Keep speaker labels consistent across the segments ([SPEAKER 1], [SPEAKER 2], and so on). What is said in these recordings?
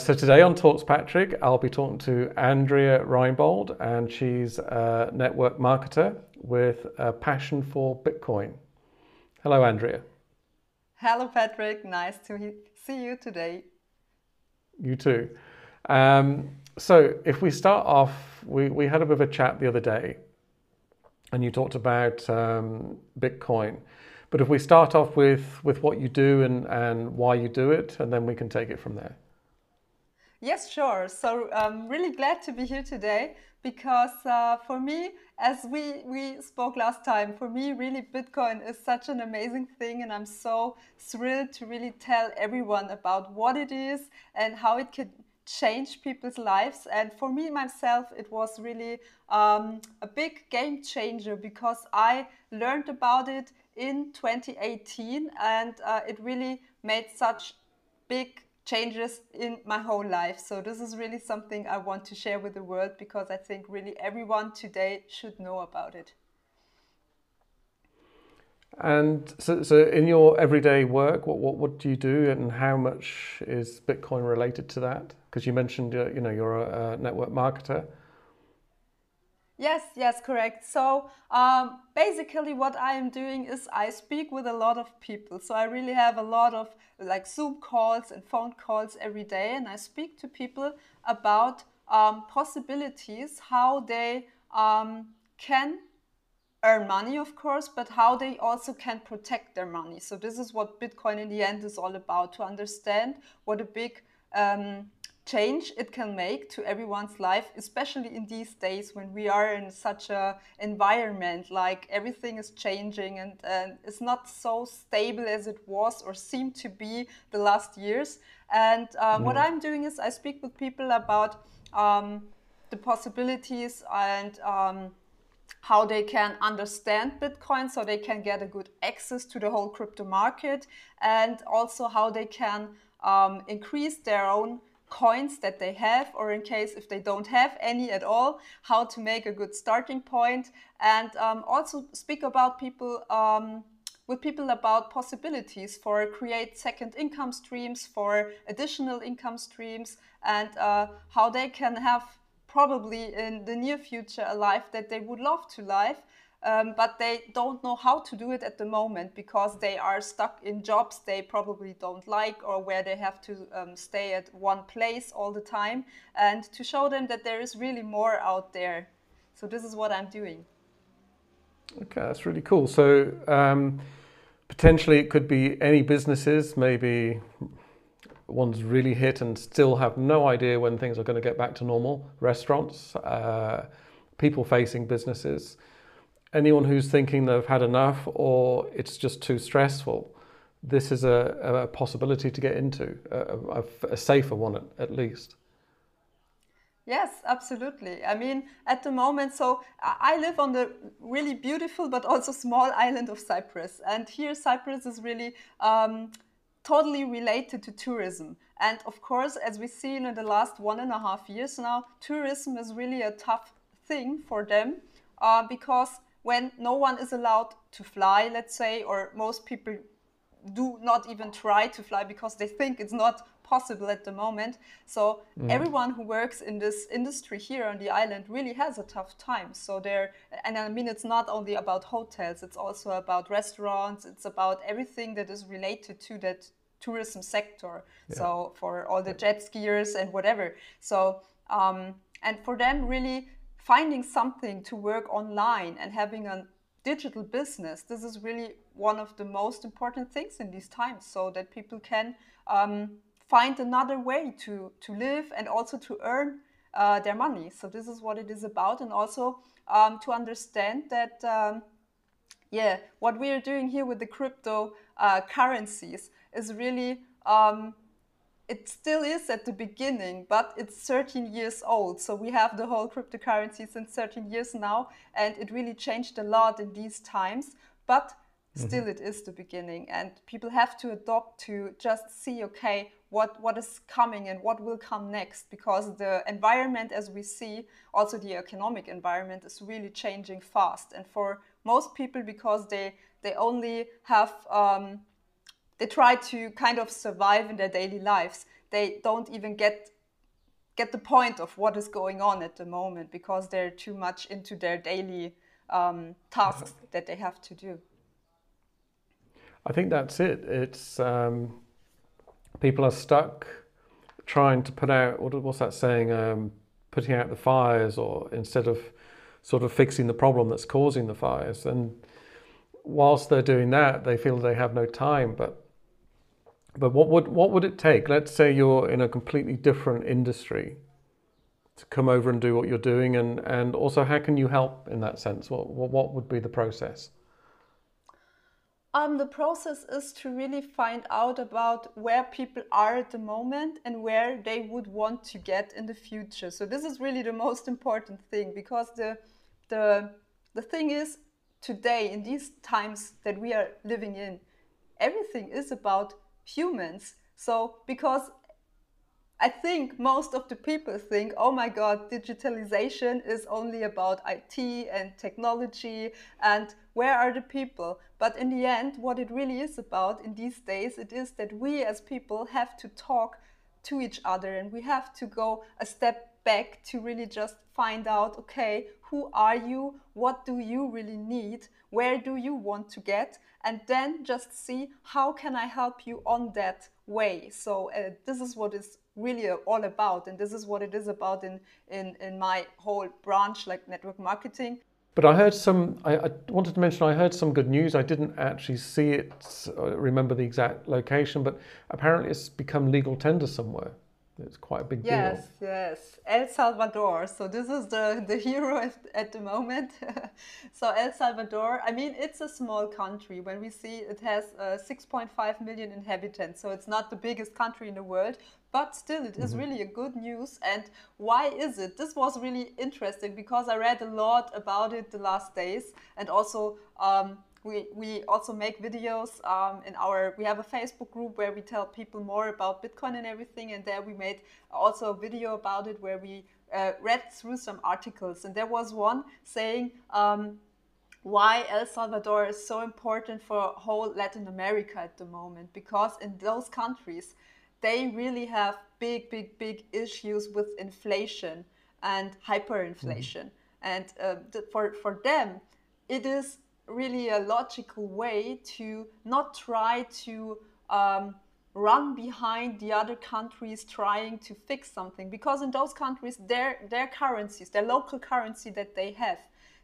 [SPEAKER 1] So today on Talks Patrick, I'll be talking to Andrea Reinbold, and she's a network marketer with a passion for Bitcoin. Hello, Andrea.
[SPEAKER 2] Hello, Patrick. Nice to see you today.
[SPEAKER 1] You too. Um, so, if we start off, we, we had a bit of a chat the other day, and you talked about um, Bitcoin. But if we start off with, with what you do and, and why you do it, and then we can take it from there.
[SPEAKER 2] Yes, sure. So I'm really glad to be here today because uh, for me, as we, we spoke last time, for me, really Bitcoin is such an amazing thing. And I'm so thrilled to really tell everyone about what it is and how it can change people's lives. And for me, myself, it was really um, a big game changer because I learned about it in 2018 and uh, it really made such big changes in my whole life. So this is really something I want to share with the world because I think really everyone today should know about it.
[SPEAKER 1] And so, so in your everyday work, what, what, what do you do and how much is Bitcoin related to that? Because you mentioned, uh, you know, you're a, a network marketer.
[SPEAKER 2] Yes, yes, correct. So um, basically, what I am doing is I speak with a lot of people. So I really have a lot of like Zoom calls and phone calls every day, and I speak to people about um, possibilities, how they um, can earn money, of course, but how they also can protect their money. So this is what Bitcoin in the end is all about: to understand what a big um, change it can make to everyone's life especially in these days when we are in such a environment like everything is changing and, and it's not so stable as it was or seemed to be the last years and uh, mm. what i'm doing is i speak with people about um, the possibilities and um, how they can understand Bitcoin so they can get a good access to the whole crypto market and also how they can um, increase their own coins that they have, or in case if they don't have any at all, how to make a good starting point, and um, also speak about people. Um, with people about possibilities for create second income streams, for additional income streams, and uh, how they can have probably in the near future a life that they would love to live um, but they don't know how to do it at the moment because they are stuck in jobs they probably don't like or where they have to um, stay at one place all the time and to show them that there is really more out there. So this is what i'm doing.
[SPEAKER 1] Okay that's really cool. So um, potentially it could be any businesses maybe ones really hit and still have no idea when things are going to get back to normal. Restaurants uh, people facing businesses anyone who's thinking they've had enough or it's just too stressful, this is a, a possibility to get into, a, a, a safer one at, at, least.
[SPEAKER 2] Yes, absolutely. I mean, at the moment, so I live on the really beautiful but also small island of Cyprus. And here, Cyprus is really um, totally related to tourism. And of course, as we've seen in the last one and a half years now, tourism is really a tough thing for them uh, because when no one is allowed to fly, let's say, or most people do not even try to fly because they think it's not possible at the moment. So mm. everyone who works in this industry here on the island really has a tough time. So there, and I mean, it's not only about hotels; it's also about restaurants. It's about everything that is related to that tourism sector. Yeah. So for all the jet skiers and whatever. So um, and for them, really, finding something to work online and having a digital business this is really one of the most important things in these times so that people can um, find another way to to live and also to earn uh, their money. So this is what it is about and also um, to understand that um, yeah what we are doing here with the crypto uh, currencies is really um, it still is at the beginning, but it's 13 years old. So we have the whole cryptocurrency since 13 years now, and it really changed a lot in these times. But mm-hmm. still, mm-hmm. it is the beginning, and people have to adopt to just see, okay, what what is coming and what will come next, because the environment, as we see, also the economic environment, is really changing fast. And for most people, because they they only have um, they try to kind of survive in their daily lives. they don't even get get the point of what is going on at the moment because they're too much into their daily um, tasks that they have to do.
[SPEAKER 1] I think that's it. It's um, people are stuck trying to put out what, what's that saying? Um, putting out the fires, or instead of sort of fixing the problem that's causing the fires. And whilst they're doing that, they feel they have no time. But but what would what would it take? Let's say you're in a completely different industry to come over and do what you're doing, and and also how can you help in that sense? What what, what would be the process?
[SPEAKER 2] Um, the process is to really find out about where people are at the moment and where they would want to get in the future. So this is really the most important thing because the the the thing is today in these times that we are living in, everything is about humans. So because I think most of the people think, oh my God, digitalization is only about IT and technology and where are the people? But in the end, what it really is about in these days, it is that we as people have to talk to each other and we have to go a step back to really just find out, okay, who are you? What do you really need? Where do you want to get? And then just see how can I help you on that way. So uh, this is what is really all about and this is what it is about in, in, in my whole branch like network marketing
[SPEAKER 1] but I heard some, I, I, wanted to mention, I heard some good news. I didn't actually see it, uh, remember the exact location, but apparently it's become legal tender somewhere. It's quite a big
[SPEAKER 2] yes,
[SPEAKER 1] deal.
[SPEAKER 2] Yes, yes. El Salvador. So this is the, the hero at, at the moment. so El Salvador, I mean, it's a small country. When we see it has uh, 6.5 million inhabitants, so it's not the biggest country in the world, but still it is mm-hmm. really a good news and why is it this was really interesting because i read a lot about it the last days and also um, we, we also make videos um, in our we have a facebook group where we tell people more about bitcoin and everything and there we made also a video about it where we uh, read through some articles and there was one saying um, why El Salvador is so important for whole Latin America at the moment because in those countries they really have big, big, big issues with inflation and hyperinflation. Mm. And uh, for, for them, it is really a logical way to not try to um, run behind the other countries trying to fix something. Because in those countries their their currencies their local currency that they have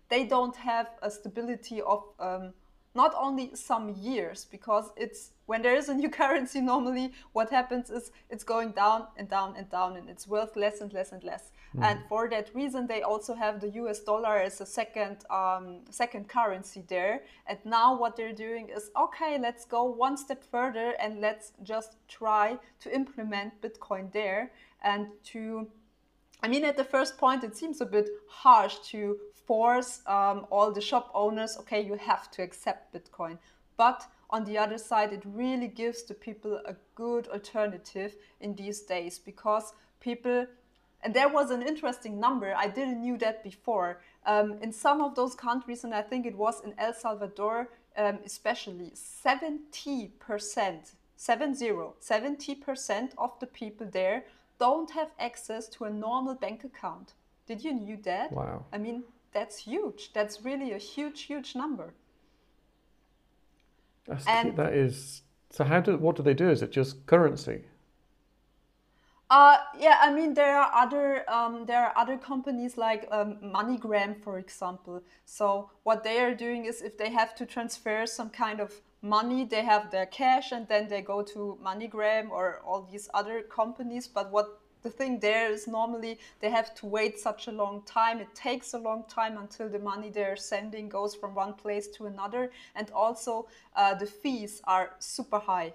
[SPEAKER 2] they don't have a stability of um, not only some years because it's when there is a new currency normally what happens is it's going down and down and down and it's worth less and less and less. Mm. and for that reason they also have the us dollar as a second um, second currency there. And now what they're doing is okay let's go one step further and let's just try to implement bitcoin there. And to I mean, at the first point, it seems a bit harsh to force um, all the shop owners, okay, you have to accept Bitcoin. But on the other side, it really gives the people a good alternative in these days because people, and there was an interesting number, I didn't knew that before. Um, in some of those countries, and I think it was in El Salvador um, especially, 70%, 70, 70% of the people there don't have access to a normal bank account. Did you knew that?
[SPEAKER 1] Wow.
[SPEAKER 2] I mean, that's huge. That's really a huge, huge number.
[SPEAKER 1] That's, and, that is. So how do what do they do? Is it just currency?
[SPEAKER 2] Uh, yeah, I mean there are other um, there are other companies like um, MoneyGram, for example. So what they are doing is if they have to transfer some kind of money, they have their cash, and then they go to MoneyGram or all these other companies. But what the thing there is normally they have to wait such a long time. It takes a long time until the money they're sending goes from one place to another. And also, uh, the fees are super high.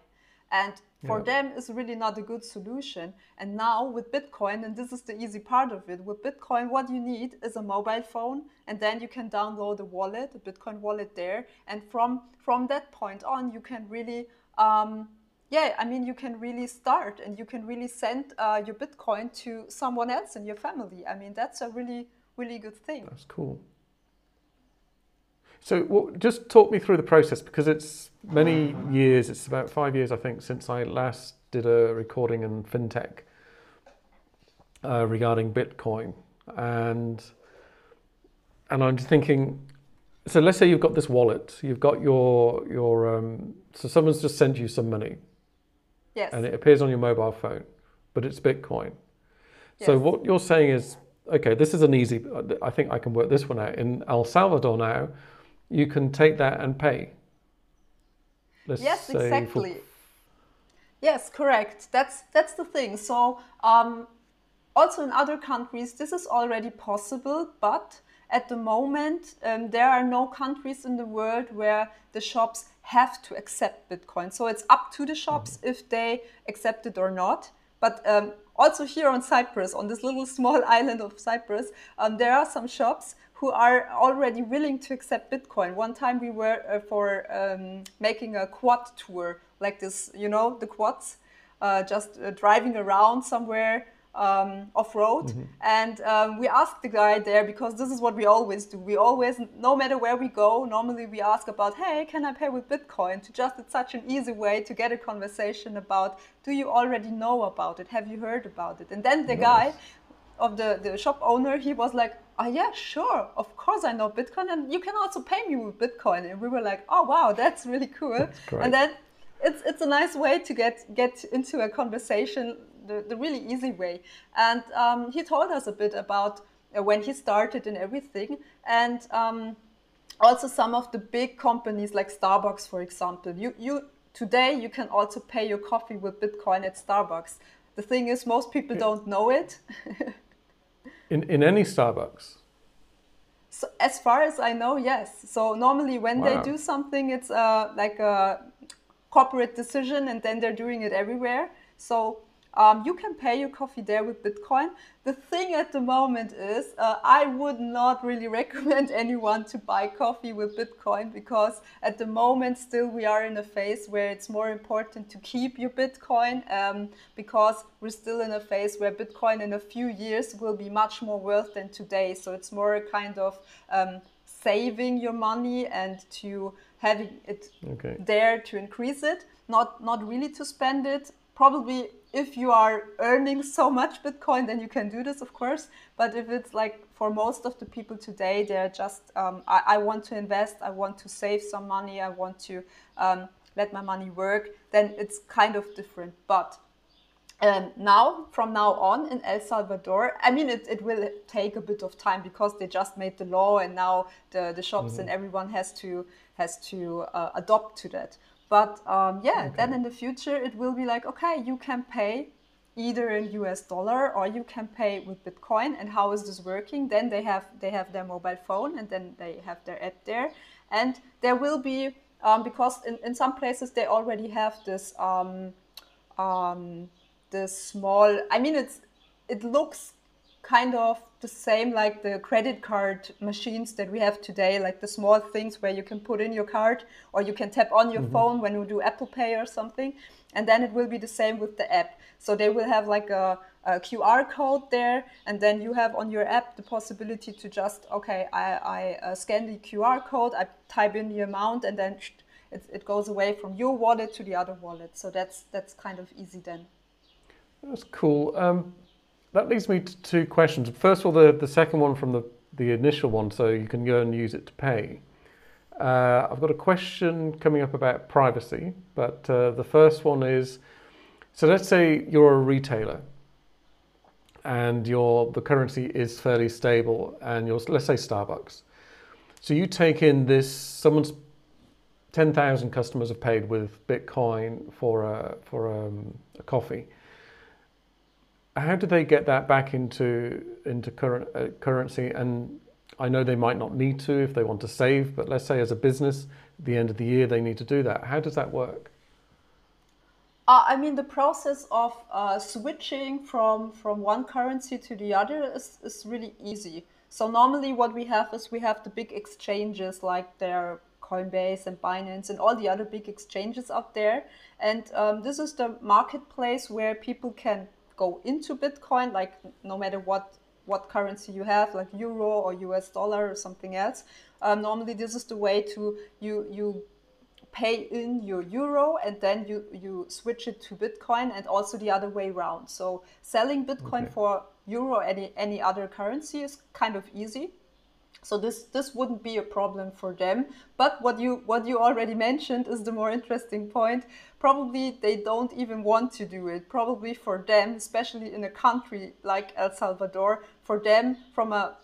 [SPEAKER 2] And for yeah. them, it's really not a good solution. And now with Bitcoin, and this is the easy part of it, with Bitcoin, what you need is a mobile phone, and then you can download a wallet, a Bitcoin wallet there. And from from that point on, you can really um, yeah, I mean, you can really start and you can really send uh, your Bitcoin to someone else in your family. I mean, that's a really, really good thing.
[SPEAKER 1] That's cool. So, well, just talk me through the process because it's many years. It's about five years, I think, since I last did a recording in FinTech uh, regarding Bitcoin, and and I'm just thinking, so let's say you've got this wallet, you've got your your um, so someone's just sent you some money,
[SPEAKER 2] Yes.
[SPEAKER 1] and it appears on your mobile phone, but it's Bitcoin. So
[SPEAKER 2] Yes.
[SPEAKER 1] what you're saying is, okay, this is an easy. I think I can work this one out. In El Salvador now, you can take that and pay. Let's
[SPEAKER 2] Yes,
[SPEAKER 1] say for-
[SPEAKER 2] exactly. Yes, correct. That's that's the thing. So um, also in other countries, this is already possible, but at the moment, um, there are no countries in the world where the shops have to accept Bitcoin. So it's up to the shops if they accept it or not. But um, also here on Cyprus, on this little small island of Cyprus, um, there are some shops who are already willing to accept Bitcoin. One time we were uh, for um, making a quad tour, like this, you know, the quads, uh, just uh, driving around somewhere um, off road. And um, we asked the guy there because this is what we always do. We always, no matter where we go, normally we ask about, hey, can I pay with Bitcoin? To just, it's such an easy way to get a conversation about, do you already know about it? Have you heard about it? And then the guy of the, the shop owner, he was like, oh yeah, sure, of course I know Bitcoin, and you can also pay me with Bitcoin. And we were like, oh wow, that's really cool.
[SPEAKER 1] great.
[SPEAKER 2] and then it's it's a nice way to get get into a conversation, the, the really easy way. And um, he told us a bit about uh, when he started and everything, and um, also some of the big companies like Starbucks, for example. You you today you can also pay your coffee with Bitcoin at Starbucks. The thing is, most people don't know it.
[SPEAKER 1] in in any Starbucks.
[SPEAKER 2] So as far as I know, yes. So normally when
[SPEAKER 1] Wow.
[SPEAKER 2] they do something, it's uh, like a corporate decision, and then they're doing it everywhere. So um, you can pay your coffee there with Bitcoin. The thing at the moment is, uh, I would not really recommend anyone to buy coffee with Bitcoin because at the moment still we are in a phase where it's more important to keep your Bitcoin um, because we're still in a phase where Bitcoin in a few years will be much more worth than today. So it's more a kind of um, saving your money and to having it
[SPEAKER 1] Okay.
[SPEAKER 2] there to increase it, not not really to spend it. Probably if you are earning so much Bitcoin, then you can do this, of course. But if it's like for most of the people today, they're just um, I, I want to invest, I want to save some money, I want to um, let my money work, then it's kind of different. But um, now, from now on in El Salvador, I mean, it, it will take a bit of time because they just made the law and now the, the shops and everyone has to has to uh, adopt to that. But um, yeah, then in the future it will be like, okay, you can pay either in US dollar or you can pay with Bitcoin. And how is this working? Then they have they have their mobile phone and then they have their app there, and there will be um, because in, in some places they already have this um, um, the small i mean it's it looks kind of the same like the credit card machines that we have today like the small things where you can put in your card or you can tap on your phone when you do apple pay or something and then it will be the same with the app. So they will have like a, a qr code there and then you have on your app the possibility to just okay i, I uh, scan the qr code i type in the amount and then it, it goes away from your wallet to the other wallet. So that's that's kind of easy then.
[SPEAKER 1] That's cool. Um, that leads me to two questions. First of all, the, the second one from the, the initial one, so you can go and use it to pay. Uh, I've got a question coming up about privacy, but uh, the first one is so let's say you're a retailer and your the currency is fairly stable and you're let's say Starbucks. So you take in this someone's 10,000 customers have paid with Bitcoin for a, for um, a coffee how do they get that back into into current uh, currency? And I know they might not need to if they want to save, but let's say as a business, at the end of the year they need to do that. How does that work?
[SPEAKER 2] Uh, I mean, the process of uh, switching from from one currency to the other is, is really easy. So normally, what we have is we have the big exchanges like their Coinbase and Binance and all the other big exchanges out there, and um, this is the marketplace where people can go into Bitcoin, like no matter what what currency you have, like euro or US dollar or something else. Um, normally, this is the way to you you pay in your euro and then you, you switch it to Bitcoin and also the other way around. So selling Bitcoin okay. for euro or any, any other currency is kind of easy. So this this wouldn't be a problem for them. But what you what you already mentioned is the more interesting point. Probably they don't even want to do it. Probably for them, especially in a country like El Salvador, for them from a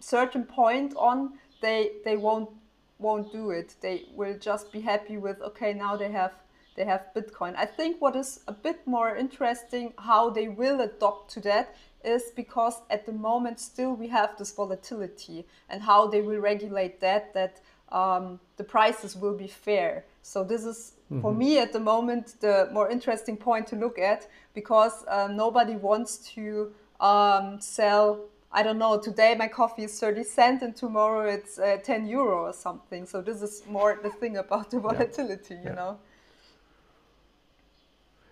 [SPEAKER 2] certain point on, they they won't won't do it. They will just be happy with okay now they have they have Bitcoin. I think what is a bit more interesting how they will adopt to that is because at the moment still we have this volatility and how they will regulate that that um, the prices will be fair. So this is mm-hmm. for me at the moment the more interesting point to look at because um, nobody wants to um, sell. I don't know. Today my coffee is thirty cent, and tomorrow it's uh, ten euro or something. So this is more the thing about the volatility, yeah. you yeah. know.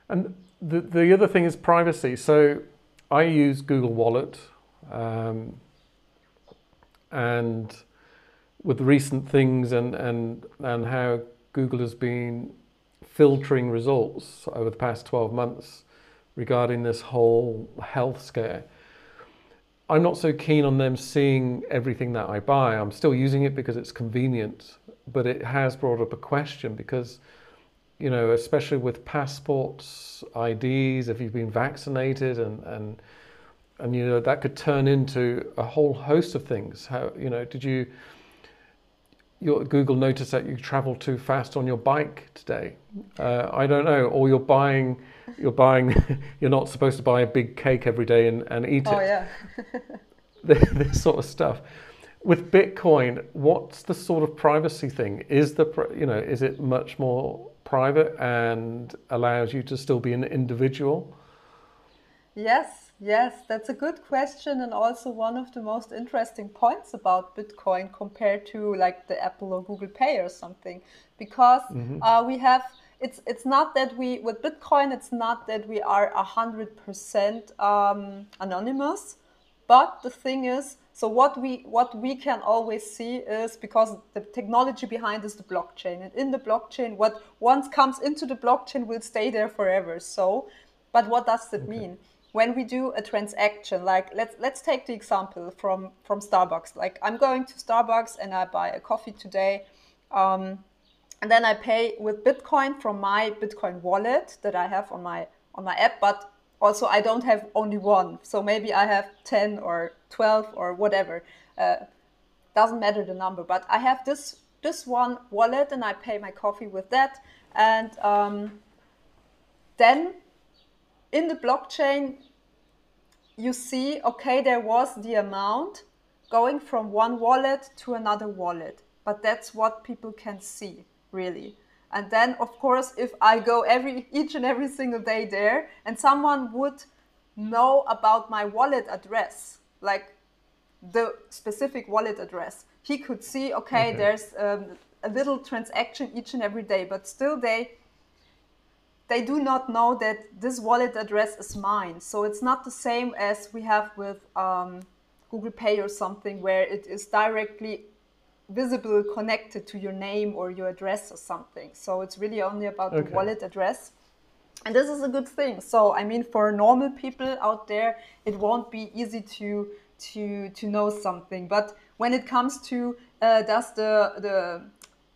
[SPEAKER 1] And the the other thing is privacy. So I use Google Wallet, um, and with recent things and, and, and how Google has been filtering results over the past 12 months regarding this whole health scare. I'm not so keen on them seeing everything that I buy. I'm still using it because it's convenient, but it has brought up a question because, you know, especially with passports, IDs, if you've been vaccinated and, and and you know that could turn into a whole host of things. How you know did you? Your Google notice that you travel too fast on your bike today. Uh, I don't know, or you're buying, you're buying, you're not supposed to buy a big cake every day and, and eat
[SPEAKER 2] oh,
[SPEAKER 1] it.
[SPEAKER 2] Oh yeah.
[SPEAKER 1] this sort of stuff. With Bitcoin, what's the sort of privacy thing? Is the you know is it much more private and allows you to still be an individual?
[SPEAKER 2] Yes, Yes, that's a good question, and also one of the most interesting points about Bitcoin compared to like the Apple or Google Pay or something, because mm-hmm. uh, we have it's it's not that we with Bitcoin it's not that we are a hundred percent um, anonymous, but the thing is, so what we what we can always see is because the technology behind is the blockchain, and in the blockchain, what once comes into the blockchain will stay there forever. So, but what does it okay. mean? when we do a transaction, like let's let's take the example from from Starbucks. Like I'm going to Starbucks and I buy a coffee today, um, and then I pay with Bitcoin from my Bitcoin wallet that I have on my on my app. But also I don't have only one, so maybe I have ten or twelve or whatever. Uh, doesn't matter the number, but I have this this one wallet and I pay my coffee with that, and um, then in the blockchain, you see, okay, there was the amount going from one wallet to another wallet, but that's what people can see, really. And then, of course, if I go every each and every single day there, and someone would know about my wallet address, like the specific wallet address, he could see, okay, okay. there's um, a little transaction each and every day, but still they they do not know that this wallet address is mine. So it's not the same as we have with um, Google Pay or something where it is directly visible connected to your name or your address or something. So it's really only about okay. the wallet address. And this is a good thing. So I mean for normal people out there it won't be easy to to to know something. But when it comes to uh, does the the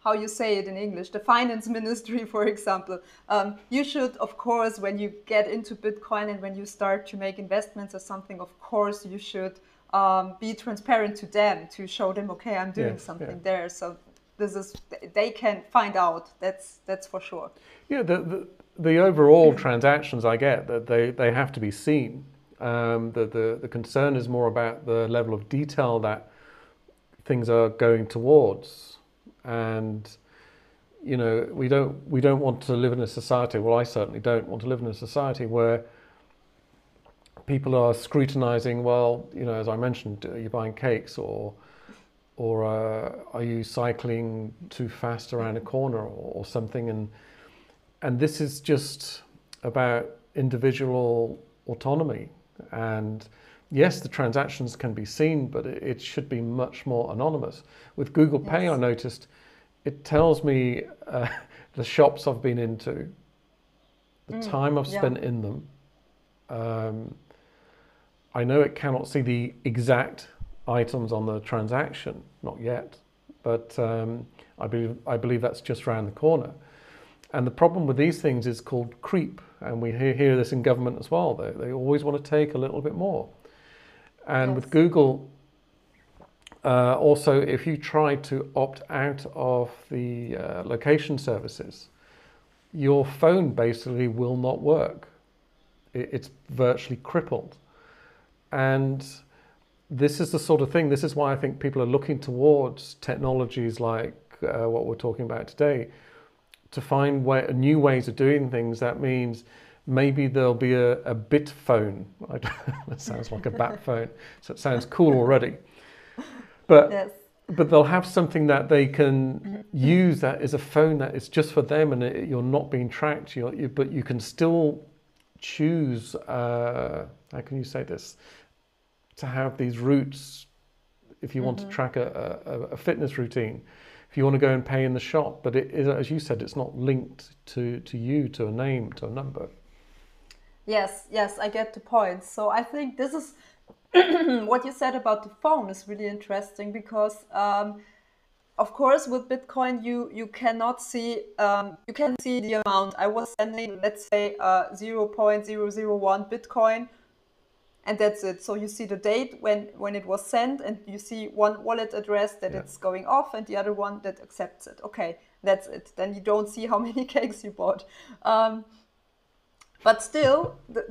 [SPEAKER 2] how you say it in English, the finance ministry, for example. Um, you should, of course, when you get into Bitcoin and when you start to make investments or something, of course, you should um, be transparent to them to show them, okay, I'm doing something yeah. there. So this is they can find out. That's that's for sure.
[SPEAKER 1] Yeah, the the, the overall transactions I get that they, they have to be seen. Um, the, the the concern is more about the level of detail that things are going towards and you know we don't we don't want to live in a society well I certainly don't want to live in a society where people are scrutinizing well you know as I mentioned are you buying cakes or or uh, are you cycling too fast around a corner or, or something and and this is just about individual autonomy and yes the transactions can be seen but it, it should be much more anonymous with google yes. pay i noticed it tells me uh, the shops I've been into, the
[SPEAKER 2] Mm,
[SPEAKER 1] time I've
[SPEAKER 2] yeah.
[SPEAKER 1] spent in them. Um, I know it cannot see the exact items on the transaction, not yet, but um, I believe I believe that's just around the corner. And the problem with these things is called creep, and we hear, hear this in government as well. They, they always want to take a little bit more. And with Google, uh, also, if you try to opt out of the uh, location services, your phone basically will not work. It, it's virtually crippled. And this is the sort of thing, this is why I think people are looking towards technologies like uh, what we're talking about today to find way, new ways of doing things. That means maybe there'll be a, a bit phone. I that sounds like a bat phone, so it sounds cool already. But
[SPEAKER 2] Yes.
[SPEAKER 1] but they'll have something that they can use that is a phone that is just for them, and it, you're not being tracked. You're, you, but you can still choose. Uh, how can you say this? To have these routes, if you want to track a, a, a fitness routine, if you want to go and pay in the shop, but it is, as you said, it's not linked to to you, to a name, to a number.
[SPEAKER 2] Yes, yes, I get the point. So I think this is what you said about the phone is really interesting because, um, of course, with Bitcoin, you you cannot see um, you can see the amount. I was sending, let's say, uh, zero point zero zero one Bitcoin, and that's it. So you see the date when when it was sent, and you see one wallet address that
[SPEAKER 1] Yeah.
[SPEAKER 2] it's going off, and the other one that accepts it. Okay, that's it. Then you don't see how many cakes you bought. Um, but still the,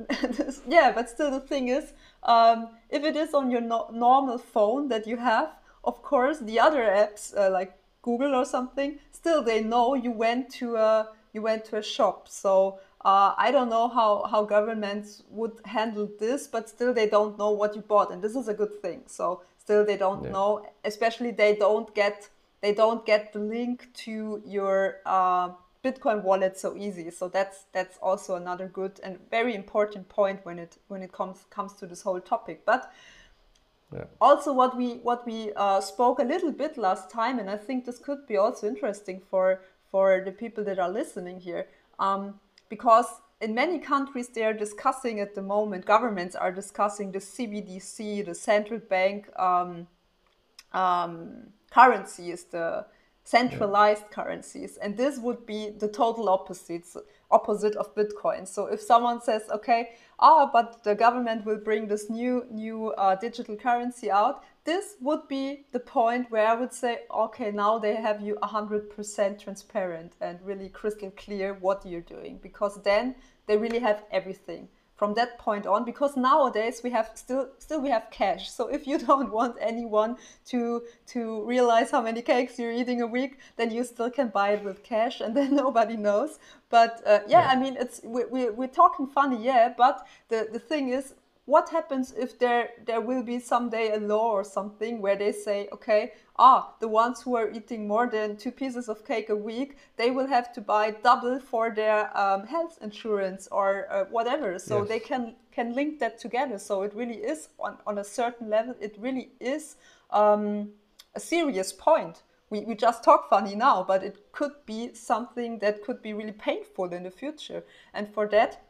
[SPEAKER 2] yeah but still the thing is um, if it is on your no- normal phone that you have of course the other apps uh, like google or something still they know you went to a you went to a shop so uh, i don't know how, how governments would handle this but still they don't know what you bought and this is a good thing so still they don't
[SPEAKER 1] Yeah.
[SPEAKER 2] know especially they don't get they don't get the link to your uh, Bitcoin wallet so easy. So that's that's also another good and very important point when it when it comes comes to this whole topic. But
[SPEAKER 1] Yeah.
[SPEAKER 2] also what we what we uh, spoke a little bit last time, and I think this could be also interesting for for the people that are listening here, um, because in many countries they are discussing at the moment. Governments are discussing the CBDC, the central bank. Um, um, currencies, the centralized currencies, and this would be the total opposites opposite of Bitcoin. So if someone says, okay, ah, but the government will bring this new new uh, digital currency out, this would be the point where I would say, okay, now they have you 100% transparent and really crystal clear what you're doing, because then they really have everything from that point on because nowadays we have still still we have cash so if you don't want anyone to to realize how many cakes you're eating a week then you still can buy it with cash and then nobody knows but uh, yeah,
[SPEAKER 1] Yeah.
[SPEAKER 2] i mean it's we, we, we're talking funny yeah but the the thing is what happens if there there will be someday a law or something where they say okay ah the ones who are eating more than two pieces of cake a week they will have to buy double for their um, health insurance or uh, whatever. So
[SPEAKER 1] Yes.
[SPEAKER 2] they can can link that together. So it really is on, on a certain level it really is um, a serious point. We, we just talk funny now but it could be something that could be really painful in the future. And for that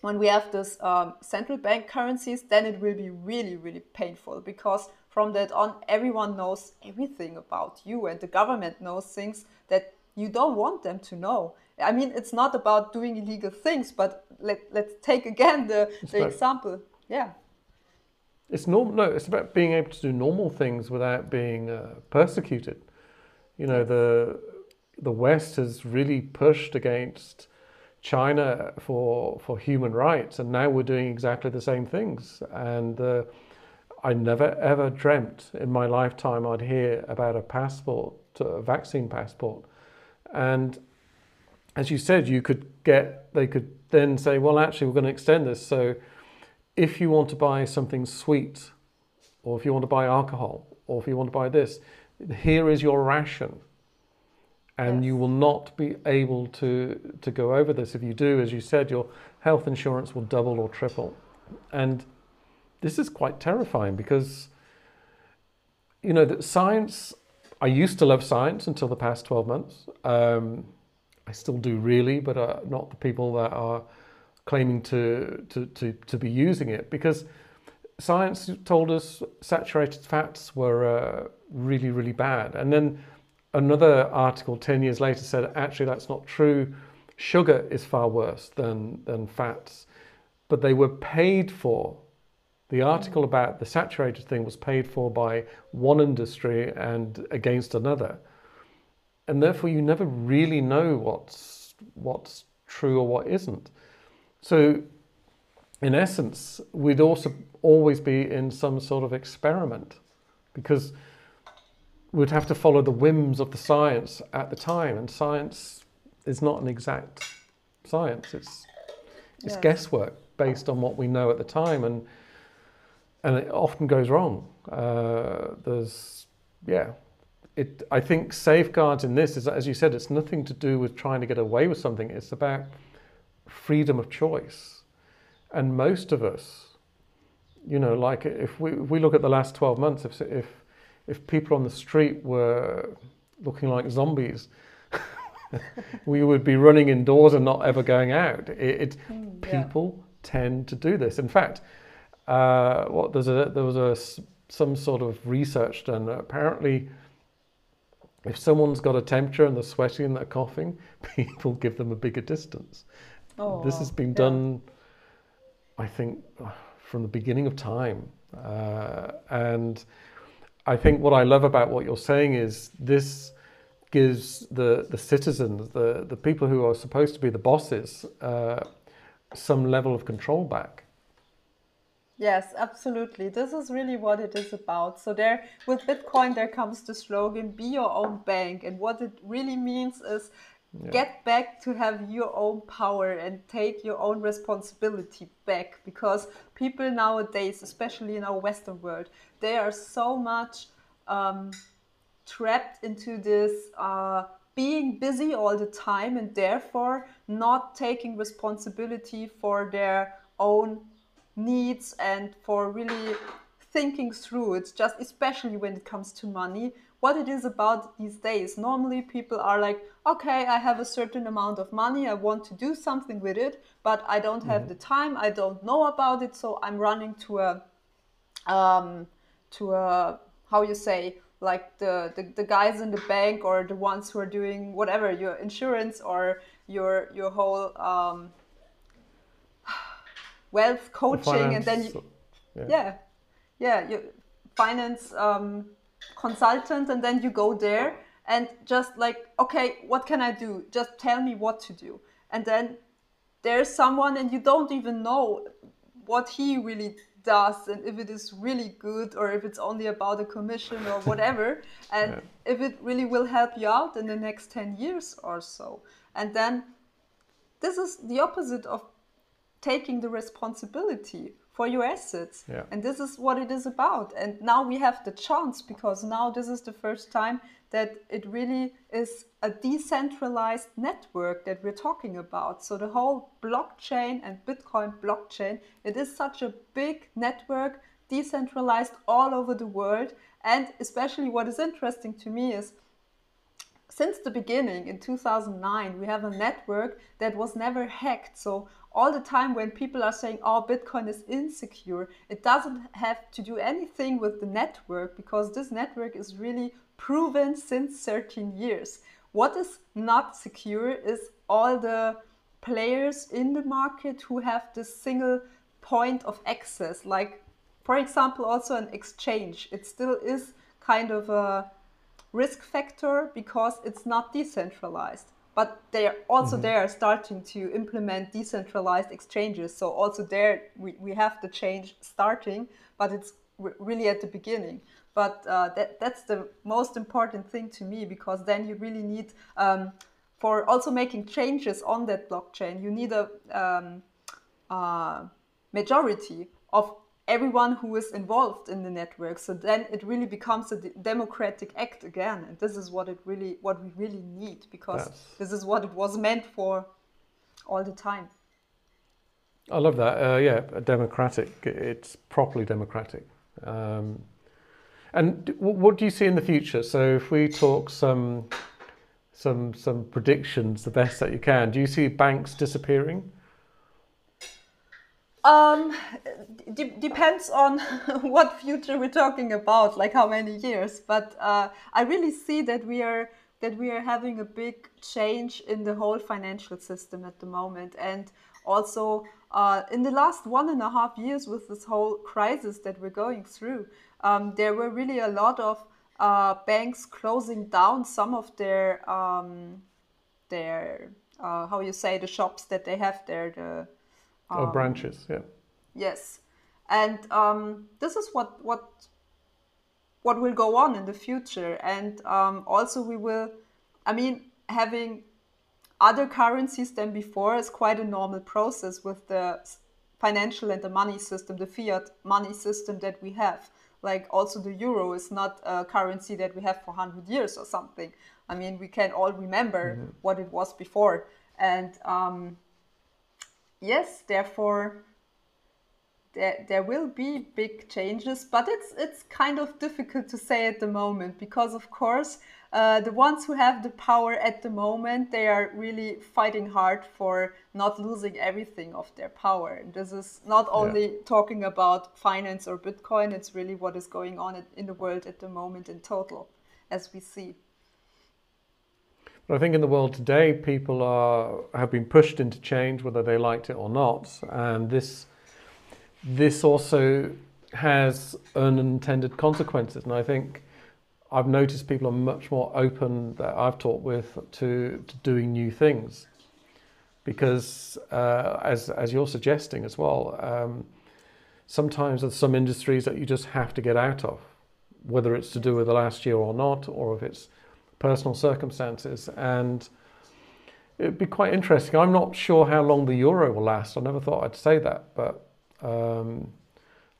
[SPEAKER 2] when we have this um, central bank currencies, then it will be really, really painful because from that on, everyone knows everything about you, and the government knows things that you don't want them to know. I mean, it's not about doing illegal things, but let, let's take again the, the
[SPEAKER 1] about-
[SPEAKER 2] example. Yeah,
[SPEAKER 1] It's normal. No, it's about being able to do normal things without being uh, persecuted. You know, the the West has really pushed against China for for human rights, and now we're doing exactly the same things. And uh, I never ever dreamt in my lifetime I'd hear about a passport, a vaccine passport, and as you said, you could get. They could then say, well, actually, we're going to extend this. So if you want to buy something sweet, or if you want to buy alcohol, or if you want to buy this, here is your ration. And
[SPEAKER 2] Yes.
[SPEAKER 1] you will not be able to, to go over this. If you do, as you said, your health insurance will double or triple. And this is quite terrifying because, you know, that science, I used to love science until the past 12 months. Um, I still do really, but uh, not the people that are claiming to, to, to, to be using it because science told us saturated fats were uh, really, really bad. And then another article 10 years later said actually that's not true. Sugar is far worse than, than fats. But they were paid for. The article about the saturated thing was paid for by one industry and against another. And therefore, you never really know what's, what's true or what isn't. So, in essence, we'd also always be in some sort of experiment because we'd have to follow the whims of the science at the time, and science is not an exact science. It's it's yes. guesswork based on what we know at the time, and and it often goes wrong. Uh, there's yeah, it. I think safeguards in this is as you said, it's nothing to do with trying to get away with something. It's about freedom of choice, and most of us, you know, like if we if we look at the last twelve months, if if if people on the street were looking like zombies, we would be running indoors and not ever going out. It, it mm, people yeah. tend to do this. In fact, uh, what there's a there was a some sort of research done. Apparently, if someone's got a temperature and they're sweating and they're coughing, people give them a bigger distance. Oh, this has been yeah. done, I think, from the beginning of time, uh, and I think what I love about what you're saying is this gives the, the citizens, the, the people who are supposed to be the bosses, uh, some level of control back.
[SPEAKER 2] Yes, absolutely. This is really what it is about. So there with Bitcoin there comes the slogan be your own bank and what it really means is yeah. get back to have your own power and take your own responsibility back because people nowadays especially in our western world they are so much um, trapped into this uh, being busy all the time and therefore not taking responsibility for their own needs and for really thinking through it just especially when it comes to money what it is about these days normally people are like okay i have a certain amount of money i want to do something with it but i don't have mm. the time i don't know about it so i'm running to a um, to a how you say like the, the, the guys in the bank or the ones who are doing whatever your insurance or your your whole um, wealth coaching and then you, yeah. yeah yeah you finance um, consultant and then you go there and just like okay what can i do? Just tell me what to do. And then there's someone and you don't even know what he really does and if it is really good or if it's only about a commission or whatever. And yeah. if it really will help you out in the next 10 years or so. And then this is the opposite of taking the responsibility for your assets yeah. and this is what it is about and now we have the chance because now this is the first time that it really is a decentralized network that we're talking about. So the whole blockchain and Bitcoin blockchain, it is such a big network, decentralized all over the world. And especially what is interesting to me is since the beginning in 2009, we have a network that was never hacked. So all the time when people are saying, oh, Bitcoin is insecure, it doesn't have to do anything with the network because this network is really proven since 13 years. What is not secure is all the players in the market who have this single point of access. Like, for example, also an exchange. It still is kind of a risk factor because it's not decentralized. But they are also mm-hmm. there starting to implement decentralized exchanges. So also there we, we have the change starting, but it's really at the beginning but uh, that, that's the most important thing to me because then you really need um, for also making changes on that blockchain you need a um, uh, majority of everyone who is involved in the network so then it really becomes a democratic act again and this is what it really what we really need because yes. this is what it was meant for all the time
[SPEAKER 1] i love that uh, yeah democratic it's properly democratic um, and what do you see in the future? So if we talk some some some predictions the best that you can. Do you see banks disappearing?
[SPEAKER 2] Um, de- depends on what future we're talking about, like how many years. But uh, I really see that we are that we are having a big change in the whole financial system at the moment, and also uh, in the last one and a half years with this whole crisis that we're going through, um, there were really a lot of uh, banks closing down some of their um, their uh, how you say the shops that they have there the
[SPEAKER 1] oh, um, branches yeah.
[SPEAKER 2] Yes. And um, this is what what what will go on in the future. And um, also we will i mean having other currencies than before is quite a normal process with the financial and the money system the fiat money system that we have. Like also the euro is not a currency that we have for 100 years or something. I mean we can all remember mm-hmm. what it was before. And um, yes therefore there, there will be big changes but it's it's kind of difficult to say at the moment because of course uh, the ones who have the power at the moment, they are really fighting hard for not losing everything of their power. This is not only yeah. talking about finance or Bitcoin, it's really what is going on in the world at the moment in total, as we see.
[SPEAKER 1] But I think in the world today, people are have been pushed into change, whether they liked it or not, and this this also has unintended consequences. And I think I've noticed people are much more open that I've talked with to, to doing new things. Because, uh, as, as you're suggesting as well, um, sometimes there's some industries that you just have to get out of, whether it's to do with the last year or not, or if it's personal circumstances. And it'd be quite interesting. I'm not sure how long the euro will last. I never thought I'd say that, but um,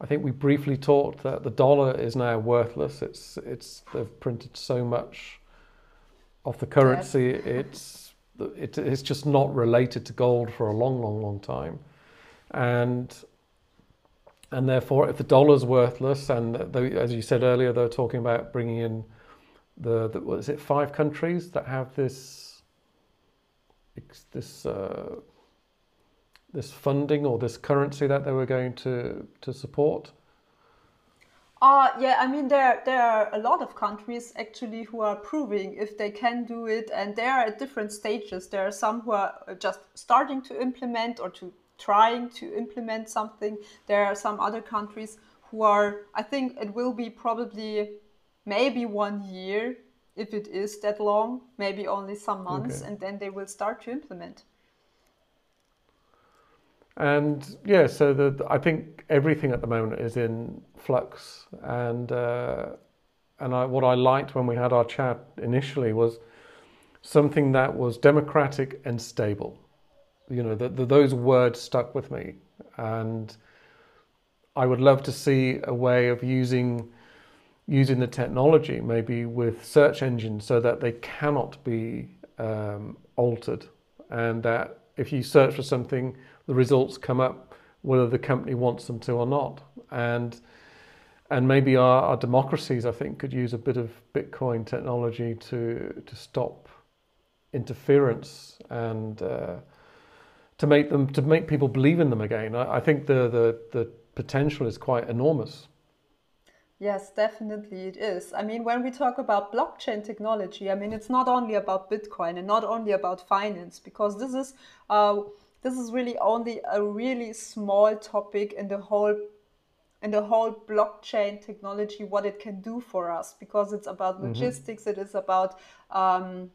[SPEAKER 1] I think we briefly talked that the dollar is now worthless. It's it's they've printed so much of the currency. Yes. It's it, it's just not related to gold for a long, long, long time, and and therefore, if the dollar's worthless, and they, as you said earlier, they're talking about bringing in the, the what is it five countries that have this this. Uh, this funding or this currency that they were going to, to support?
[SPEAKER 2] Uh, yeah, I mean, there, there are a lot of countries actually who are proving if they can do it, and they are at different stages. There are some who are just starting to implement or to trying to implement something. There are some other countries who are, I think it will be probably maybe one year if it is that long, maybe only some months, okay. and then they will start to implement.
[SPEAKER 1] And yeah, so the, I think everything at the moment is in flux. And uh, and I, what I liked when we had our chat initially was something that was democratic and stable. You know, the, the, those words stuck with me, and I would love to see a way of using using the technology, maybe with search engines, so that they cannot be um, altered, and that if you search for something the results come up whether the company wants them to or not. And and maybe our, our democracies, I think, could use a bit of Bitcoin technology to to stop interference and uh, to make them to make people believe in them again. I, I think the, the the potential is quite enormous.
[SPEAKER 2] Yes, definitely it is. I mean, when we talk about blockchain technology, I mean, it's not only about Bitcoin and not only about finance, because this is uh, this is really only a really small topic in the whole in the whole blockchain technology what it can do for us because it's about mm-hmm. logistics it is about um,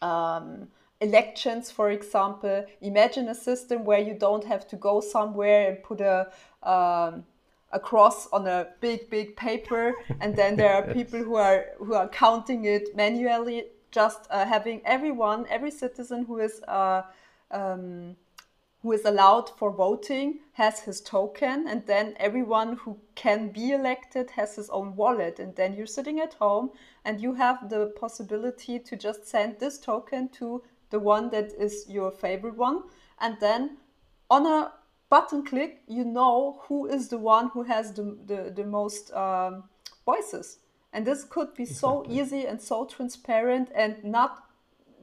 [SPEAKER 2] um, elections for example imagine a system where you don't have to go somewhere and put a um, a cross on a big big paper and then there are people who are who are counting it manually just uh, having everyone every citizen who is uh, um, who is allowed for voting has his token and then everyone who can be elected has his own wallet and then you're sitting at home and you have the possibility to just send this token to the one that is your favorite one and then on a button click you know who is the one who has the, the, the most um, voices and this could be exactly. so easy and so transparent and not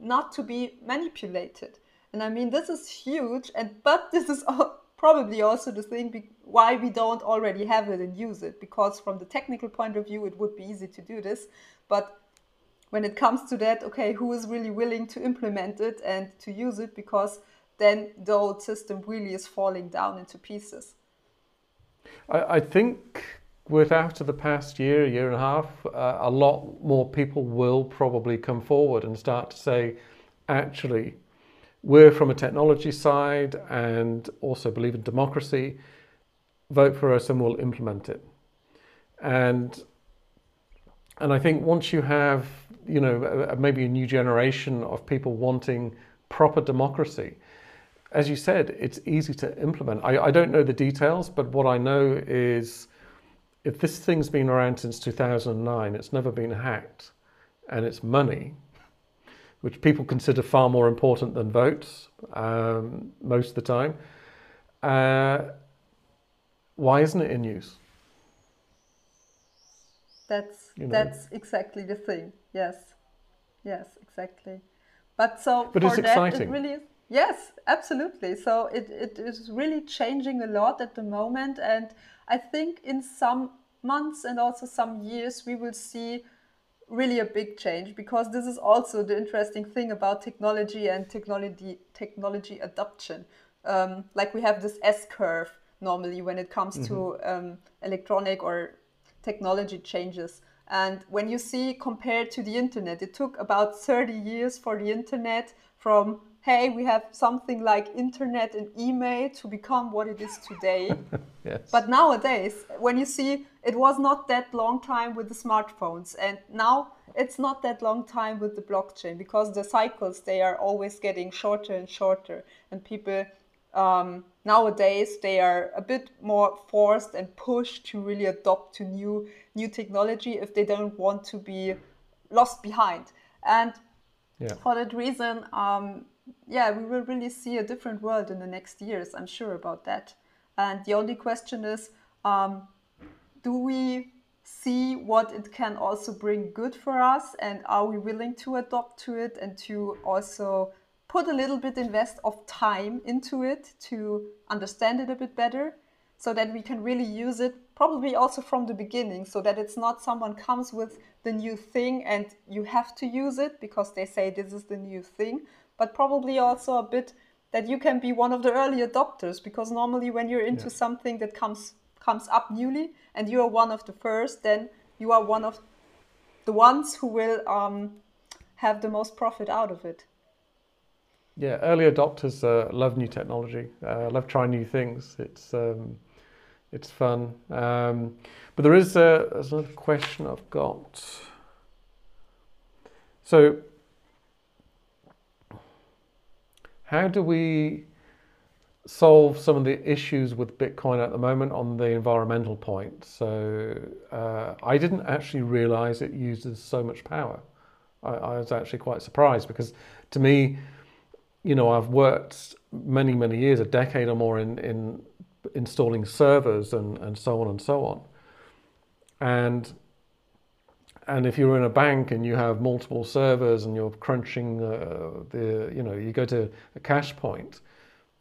[SPEAKER 2] not to be manipulated. And I mean, this is huge. And but this is probably also the thing be- why we don't already have it and use it. Because from the technical point of view, it would be easy to do this. But when it comes to that, okay, who is really willing to implement it and to use it? Because then the old system really is falling down into pieces.
[SPEAKER 1] I, I think with after the past year, year and a half, uh, a lot more people will probably come forward and start to say, actually, we're from a technology side and also believe in democracy. Vote for us and we'll implement it. And and I think once you have, you know, maybe a new generation of people wanting proper democracy, as you said, it's easy to implement. I, I don't know the details, but what I know is if this thing's been around since 2009, it's never been hacked, and it's money, which people consider far more important than votes um, most of the time. Uh, why isn't it in use?
[SPEAKER 2] That's you know? that's exactly the thing. Yes, yes, exactly. But so
[SPEAKER 1] but
[SPEAKER 2] for
[SPEAKER 1] it's
[SPEAKER 2] that,
[SPEAKER 1] exciting.
[SPEAKER 2] it really is. Yes, absolutely. So it, it is really changing a lot at the moment. And I think in some months and also some years, we will see really a big change because this is also the interesting thing about technology and technology technology adoption. Um, like we have this S curve normally when it comes mm-hmm. to um, electronic or technology changes. And when you see compared to the internet, it took about 30 years for the internet from hey, we have something like internet and email to become what it is today. yes. But nowadays, when you see it was not that long time with the smartphones, and now it's not that long time with the blockchain because the cycles they are always getting shorter and shorter, and people um, nowadays they are a bit more forced and pushed to really adopt to new new technology if they don't want to be lost behind and yeah. for that reason um, yeah, we will really see a different world in the next years. I'm sure about that. And the only question is, um, do we see what it can also bring good for us, and are we willing to adopt to it and to also put a little bit invest of time into it to understand it a bit better, so that we can really use it probably also from the beginning, so that it's not someone comes with the new thing and you have to use it because they say this is the new thing but probably also a bit that you can be one of the early adopters because normally when you're into yeah. something that comes comes up newly and you are one of the first, then you are one of the ones who will um, have the most profit out of it.
[SPEAKER 1] Yeah, early adopters uh, love new technology, uh, love trying new things. It's um, it's fun. Um, but there is a, there's another question I've got. So How do we solve some of the issues with Bitcoin at the moment on the environmental point? So uh, I didn't actually realize it uses so much power. I, I, was actually quite surprised because to me, you know, I've worked many, many years, a decade or more in, in installing servers and, and so on and so on. And and if you're in a bank and you have multiple servers and you're crunching uh, the, you know, you go to a cash point,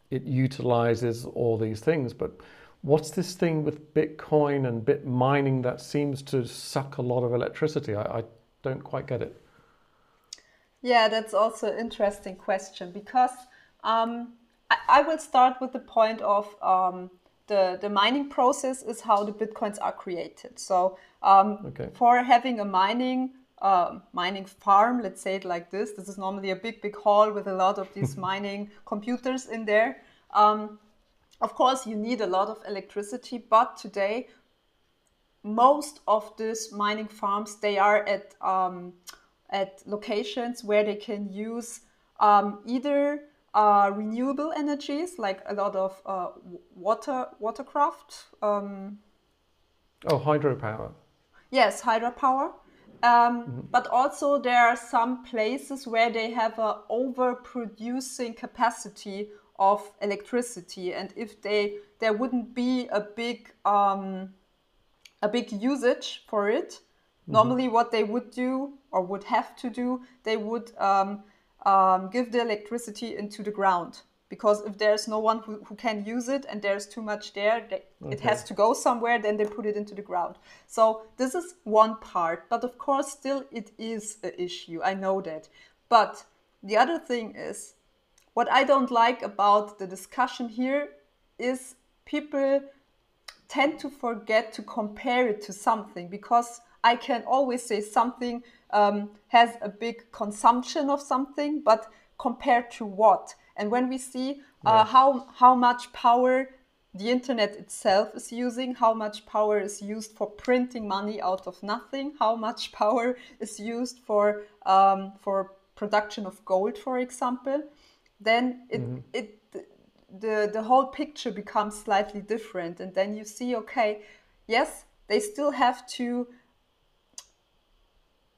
[SPEAKER 1] it utilizes all these things. But what's this thing with Bitcoin and bit mining that seems to suck a lot of electricity? I, I don't quite get it.
[SPEAKER 2] Yeah, that's also an interesting question because um, I, I, will start with the point of um, the, the mining process is how the bitcoins are created. So um, okay. for having a mining uh, mining farm, let's say it like this, this is normally a big big hall with a lot of these mining computers in there. Um, of course, you need a lot of electricity, but today most of these mining farms they are at um, at locations where they can use um, either uh, renewable energies, like a lot of uh, water watercraft. Um,
[SPEAKER 1] oh, hydropower.
[SPEAKER 2] Yes, hydropower. Um, mm-hmm. But also there are some places where they have a overproducing capacity of electricity, and if they there wouldn't be a big um, a big usage for it, mm-hmm. normally what they would do or would have to do, they would um, um, give the electricity into the ground. Because if there's no one who, who can use it and there's too much there they, okay. it has to go somewhere then they put it into the ground. So this is one part but of course still it is an issue i know that. But the other thing is what i don't like about the discussion here is people tend to forget to compare it to something because i can always say something um, has a big consumption of something but compared to what and when we see uh, how, how much power the internet itself is using, how much power is used for printing money out of nothing, how much power is used for, um, for production of gold, for example, then it, mm-hmm. it the, the whole picture becomes slightly different. And then you see, okay, yes, they still have to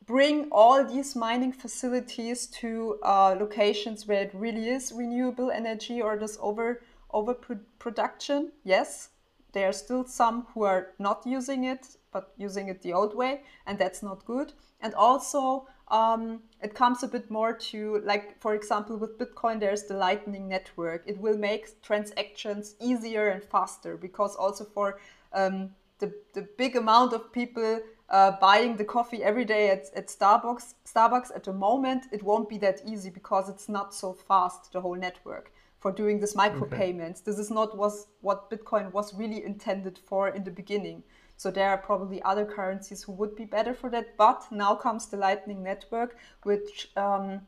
[SPEAKER 2] bring all these mining facilities to uh, locations where it really is renewable energy or this over overproduction. Yes, there are still some who are not using it, but using it the old way, and that's not good. And also, um, it comes a bit more to like, for example, with Bitcoin, there's the Lightning Network. It will make transactions easier and faster because also for um, the, the big amount of people uh, buying the coffee every day at, at Starbucks, Starbucks at the moment, it won't be that easy because it's not so fast, the whole network for doing this micropayments. Okay. This is not was what Bitcoin was really intended for in the beginning. So there are probably other currencies who would be better for that. But now comes the Lightning Network, which um,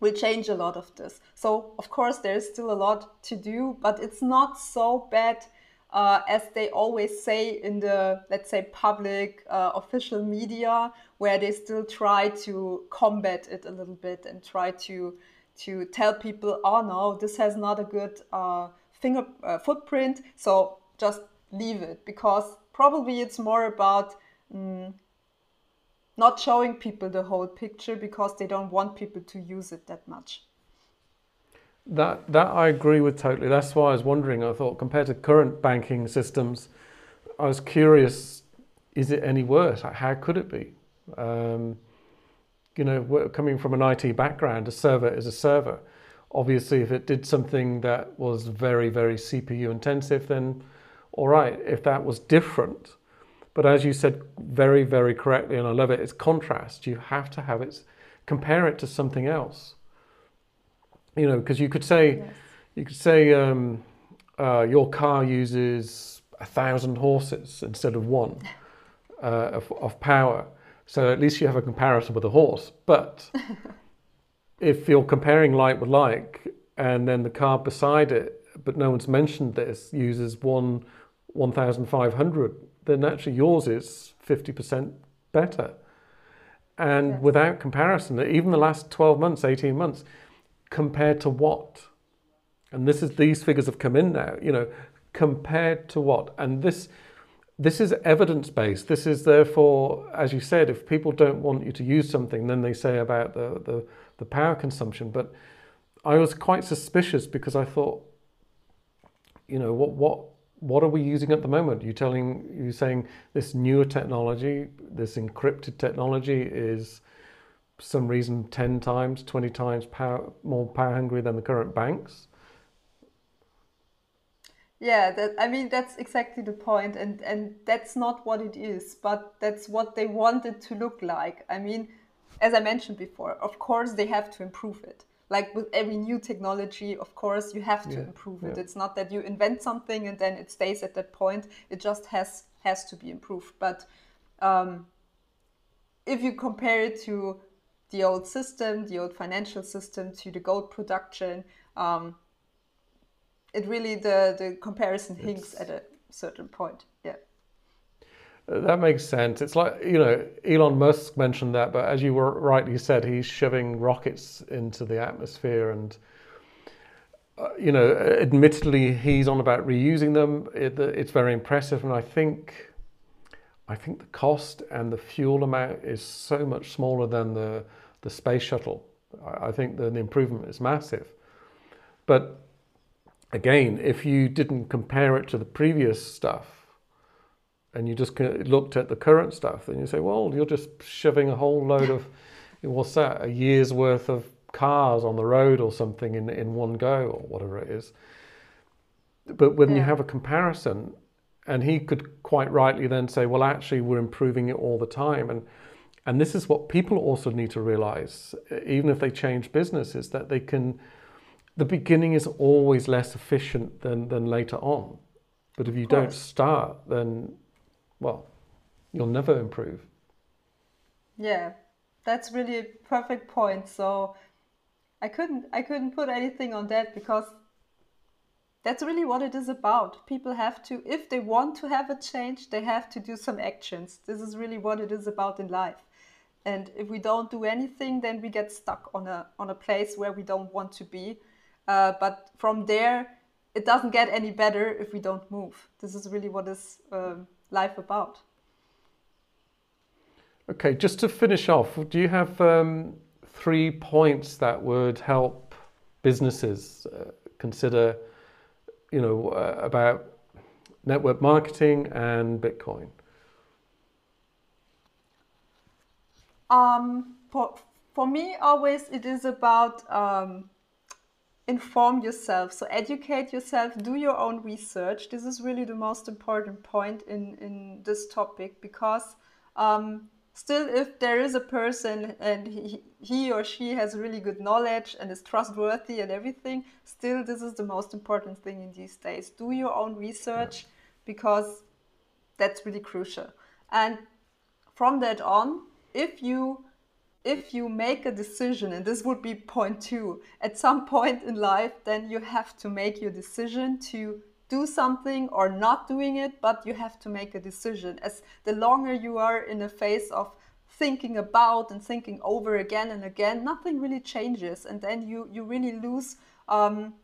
[SPEAKER 2] will change a lot of this. So of course there is still a lot to do, but it's not so bad uh, as they always say in the, let's say, public uh, official media, where they still try to combat it a little bit and try to to tell people, oh no, this has not a good uh, finger uh, footprint, so just leave it because probably it's more about mm, not showing people the whole picture because they don't want people to use it that much.
[SPEAKER 1] That that I agree with totally. That's why I was wondering. I thought compared to current banking systems, I was curious: is it any worse? How could it be? Um, you know, coming from an IT background, a server is a server. Obviously, if it did something that was very, very CPU intensive, then all right. If that was different, but as you said very, very correctly, and I love it, it's contrast. You have to have it, compare it to something else you know, because you could say, yes. you could say um, uh, your car uses a thousand horses instead of one uh, of, of power. So at least you have a comparison with a horse. But if you're comparing like with like, and then the car beside it, but no one's mentioned this, uses one 1,500, then actually yours is 50% better. And yes. without comparison, even the last 12 months, 18 months, compared to what? And this is these figures have come in now, you know, compared to what? And this this is evidence based. This is therefore, as you said, if people don't want you to use something, then they say about the, the, the power consumption. But I was quite suspicious because I thought, you know, what what what are we using at the moment? You telling you saying this newer technology, this encrypted technology is some reason 10 times, 20 times power, more power hungry than the current banks?
[SPEAKER 2] Yeah, that, I mean that's exactly the point, and and that's not what it is, but that's what they want it to look like. I mean, as I mentioned before, of course they have to improve it. Like with every new technology, of course you have to yeah, improve it. Yeah. It's not that you invent something and then it stays at that point. It just has has to be improved. But um, if you compare it to the old system, the old financial system to the gold production. Um, it really the the comparison hinks at a certain point. Yeah.
[SPEAKER 1] That makes sense. It's like you know Elon Musk mentioned that, but as you were rightly said, he's shoving rockets into the atmosphere, and uh, you know, admittedly, he's on about reusing them. It, it's very impressive, and I think. I think the cost and the fuel amount is so much smaller than the the space shuttle. I think the, the improvement is massive. But again, if you didn't compare it to the previous stuff and you just looked at the current stuff, then you say, well, you're just shoving a whole load of, what's that, a year's worth of cars on the road or something in, in one go or whatever it is. But when yeah. you have a comparison, and he could quite rightly then say, well, actually, we're improving it all the time. And, and this is what people also need to realize, even if they change businesses, that they can, the beginning is always less efficient than, than later on. But if you don't start, then, well, you'll never improve.
[SPEAKER 2] Yeah, that's really a perfect point. So I couldn't I couldn't put anything on that because that's really what it is about. People have to, if they want to have a change, they have to do some actions. This is really what it is about in life. And if we don't do anything, then we get stuck on a on a place where we don't want to be. Uh, but from there, it doesn't get any better if we don't move. This is really what is um, life about.
[SPEAKER 1] Okay, just to finish off, do you have um, three points that would help businesses uh, consider, you know, uh, about network marketing and Bitcoin?
[SPEAKER 2] Um, for, for me, always it is about um, inform yourself. So educate yourself, do your own research. This is really the most important point in, in this topic because um, still if there is a person and he, he or she has really good knowledge and is trustworthy and everything still this is the most important thing in these days. Do your own research because that's really crucial. And from that on if you if you make a decision and this would be point two at some point in life then you have to make your decision to do something or not doing it, but you have to make a decision. As the longer you are in a phase of thinking about and thinking over again and again, nothing really changes, and then you you really lose um,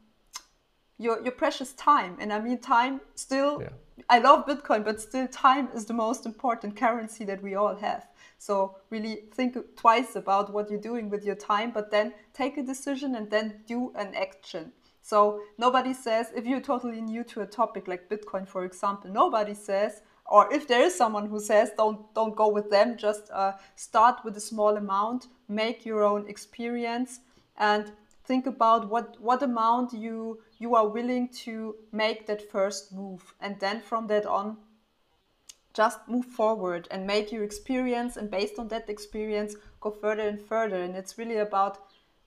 [SPEAKER 2] your your precious time. And I mean, time still. Yeah. I love Bitcoin, but still, time is the most important currency that we all have. So really think twice about what you're doing with your time, but then take a decision and then do an action. So nobody says, if you're totally new to a topic like Bitcoin, for example, nobody says, or if there is someone who says, don't don't go with them, just uh, start with a small amount, make your own experience, and think about what what amount you you are willing to make that first move, and then from that on, just move forward and make your experience, and based on that experience, go further and further. And it's really about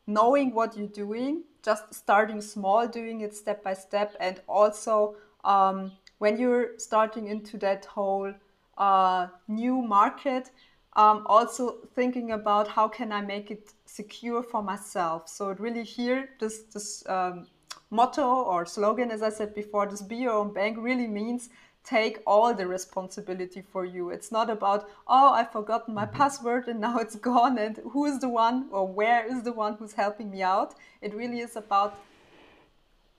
[SPEAKER 2] knowing what you're doing just starting small, doing it step by step, and also um, when you're starting into that whole uh, new market, um, also thinking about how can I make it secure for myself. So really here this this um, motto or slogan, as I said before, this be your own bank really means take all the responsibility for you. It's not about, oh, I've forgotten my mm-hmm. password and now it's gone and who is the one or where is the one who's helping me out. It really is about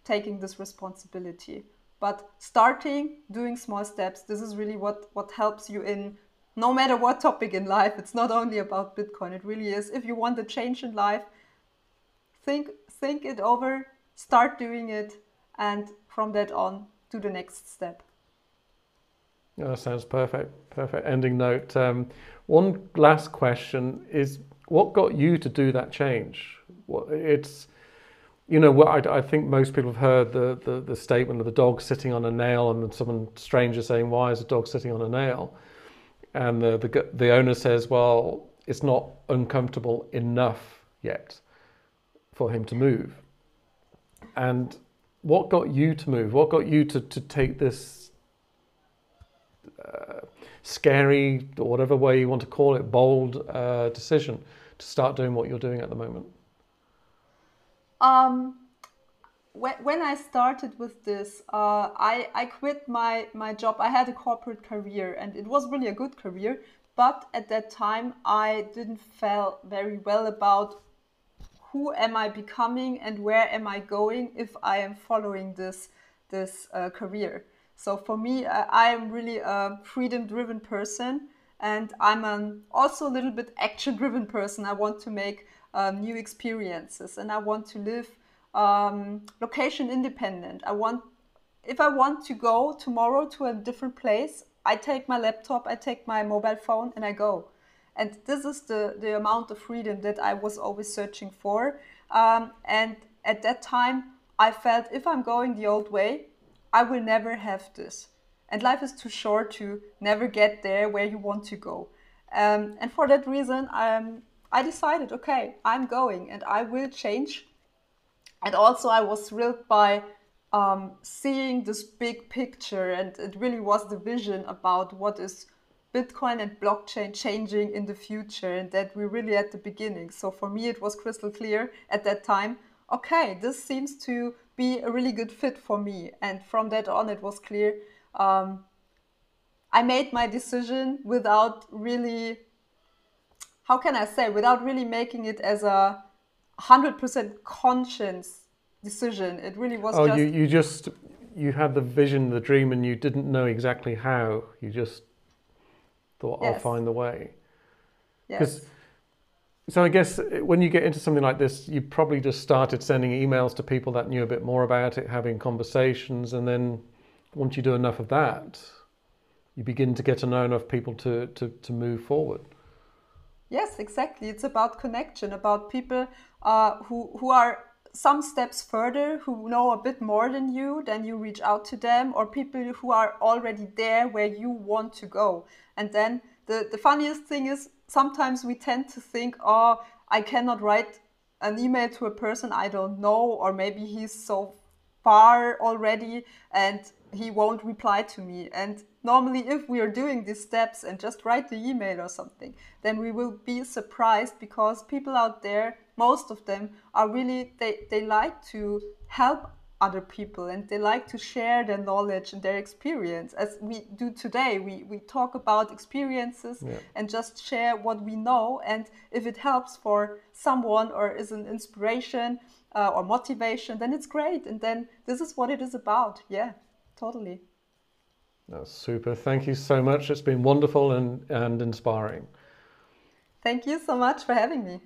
[SPEAKER 2] taking this responsibility. But starting, doing small steps, this is really what, what helps you in no matter what topic in life. It's not only about Bitcoin, it really is. If you want a change in life, think think it over, start doing it, and from that on, do the next step.
[SPEAKER 1] That sounds perfect. Perfect ending note. Um, one last question is: What got you to do that change? It's you know, I, I, think most people have heard the, the, the statement of the dog sitting on a nail, and someone stranger saying, "Why is a dog sitting on a nail?" And the, the the owner says, "Well, it's not uncomfortable enough yet for him to move." And what got you to move? What got you to, to take this uh, scary, or whatever way you want to call it, bold uh, decision to start doing what you're doing at the moment?
[SPEAKER 2] Um, when, I started with this, uh, I, I quit my, my job. I had a corporate career and it was really a good career. But at that time, I didn't feel very well about who am I becoming and where am I going if I am following this, this uh, career. So for me, I am really a freedom driven person and I'm an also a little bit action driven person. I want to make um, new experiences and I want to live um, location independent. I want, if I want to go tomorrow to a different place, I take my laptop, I take my mobile phone and I go. And this is the, the amount of freedom that I was always searching for. Um, and at that time, I felt if I'm going the old way, I will never have this. And life is too short to never get there where you want to go. Um, and for that reason, um, I decided, okay, I'm going and I will change. And also, I was thrilled by um, seeing this big picture, and it really was the vision about what is Bitcoin and blockchain changing in the future, and that we're really at the beginning. So for me, it was crystal clear at that time. Okay, this seems to be a really good fit for me, and from that on, it was clear. Um, I made my decision without really, how can I say, without really making it as a hundred percent conscience decision. It really was.
[SPEAKER 1] Oh,
[SPEAKER 2] just,
[SPEAKER 1] you you just you had the vision, the dream, and you didn't know exactly how. You just thought,
[SPEAKER 2] Yes.
[SPEAKER 1] I'll find the way.
[SPEAKER 2] yes.
[SPEAKER 1] So I guess uh, when you get into something like this, you probably just started sending emails to people that knew a bit more about it, having conversations, and then once you do enough of that, you begin to get to know enough people to to, to move forward.
[SPEAKER 2] Yes, exactly. It's about connection, about people uh, who who are some steps further, who know a bit more than you. Then you reach out to them, or people who are already there where you want to go. And then the the funniest thing is sometimes we tend to think, oh, I cannot write an email to a person I don't know, or maybe he's so far already and he won't reply to me. And normally, if we are doing these steps and just write the email or something, then we will be surprised because people out there, most of them, are really, they, they like to help other people and they like to share their knowledge and their experience as we do today we, we talk about experiences
[SPEAKER 1] Yeah.
[SPEAKER 2] and just share what we know and if it helps for someone or is an inspiration uh, or motivation then it's great and then this is what it is about yeah totally
[SPEAKER 1] That's super. Thank you so much. It's been wonderful and, and inspiring.
[SPEAKER 2] thank you so much for having me